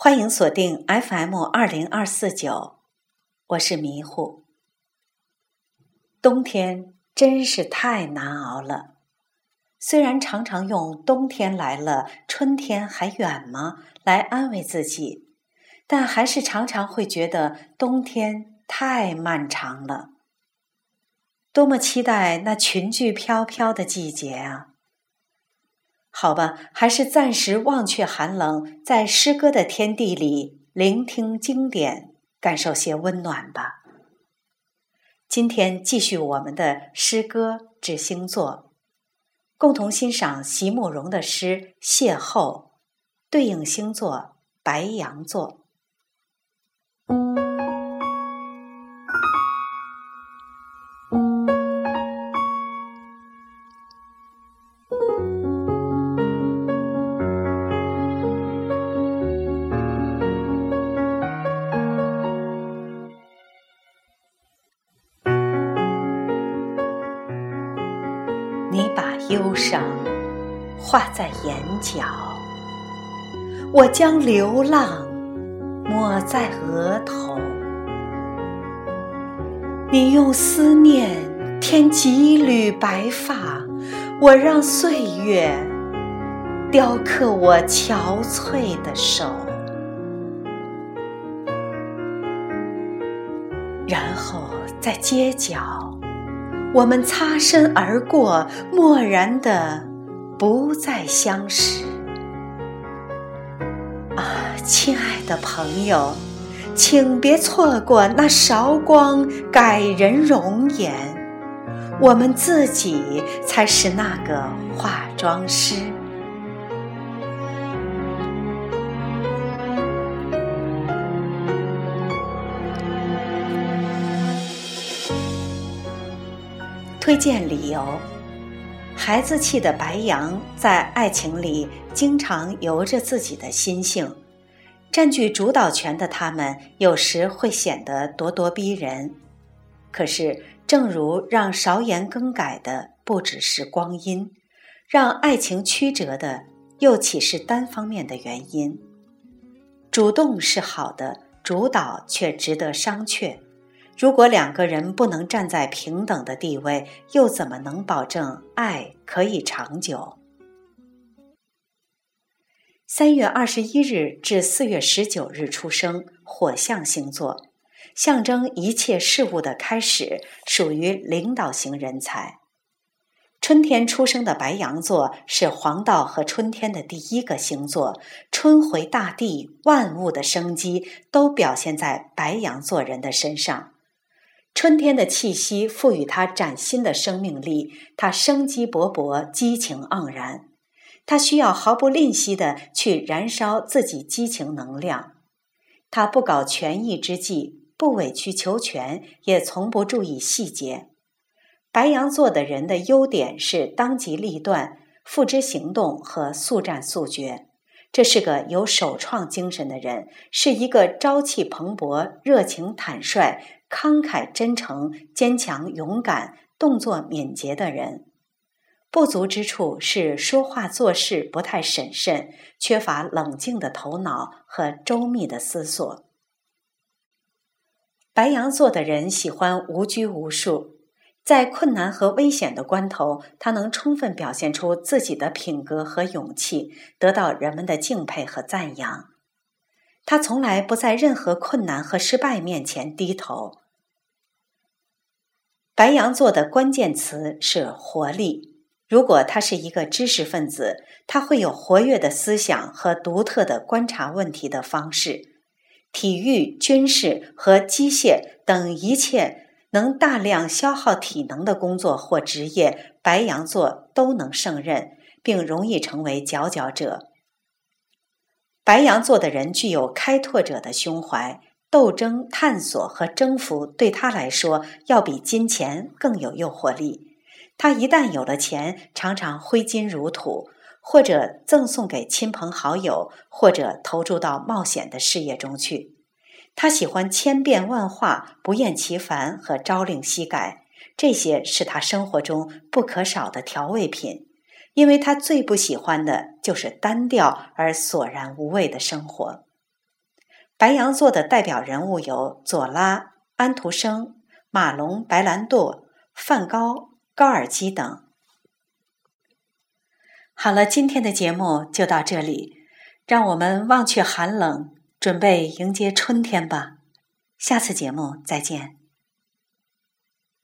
欢迎锁定 FM 二零二四九，我是迷糊。冬天真是太难熬了，虽然常常用“冬天来了，春天还远吗”来安慰自己，但还是常常会觉得冬天太漫长了。多么期待那裙裾飘飘的季节啊！好吧，还是暂时忘却寒冷，在诗歌的天地里聆听经典，感受些温暖吧。今天继续我们的诗歌之星座，共同欣赏席慕容的诗《邂逅》，对应星座白羊座。你把忧伤画在眼角，我将流浪抹在额头。你用思念添几缕白发，我让岁月雕刻我憔悴的手。然后在街角。我们擦身而过，漠然的不再相识。啊，亲爱的朋友，请别错过那韶光改人容颜，我们自己才是那个化妆师。推荐理由：孩子气的白羊在爱情里经常由着自己的心性，占据主导权的他们有时会显得咄咄逼人。可是，正如让韶颜更改的不只是光阴，让爱情曲折的又岂是单方面的原因？主动是好的，主导却值得商榷。如果两个人不能站在平等的地位，又怎么能保证爱可以长久？三月二十一日至四月十九日出生，火象星座，象征一切事物的开始，属于领导型人才。春天出生的白羊座是黄道和春天的第一个星座，春回大地，万物的生机都表现在白羊座人的身上。春天的气息赋予它崭新的生命力，它生机勃勃，激情盎然。它需要毫不吝惜地去燃烧自己激情能量。它不搞权宜之计，不委曲求全，也从不注意细节。白羊座的人的优点是当机立断、付之行动和速战速决。这是个有首创精神的人，是一个朝气蓬勃、热情坦率。慷慨、真诚、坚强、勇敢、动作敏捷的人，不足之处是说话做事不太审慎，缺乏冷静的头脑和周密的思索。白羊座的人喜欢无拘无束，在困难和危险的关头，他能充分表现出自己的品格和勇气，得到人们的敬佩和赞扬。他从来不在任何困难和失败面前低头。白羊座的关键词是活力。如果他是一个知识分子，他会有活跃的思想和独特的观察问题的方式。体育、军事和机械等一切能大量消耗体能的工作或职业，白羊座都能胜任，并容易成为佼佼者。白羊座的人具有开拓者的胸怀，斗争、探索和征服对他来说要比金钱更有诱惑力。他一旦有了钱，常常挥金如土，或者赠送给亲朋好友，或者投注到冒险的事业中去。他喜欢千变万化、不厌其烦和朝令夕改，这些是他生活中不可少的调味品。因为他最不喜欢的就是单调而索然无味的生活。白羊座的代表人物有左拉、安徒生、马龙白兰度、梵高、高尔基等。好了，今天的节目就到这里，让我们忘却寒冷，准备迎接春天吧。下次节目再见。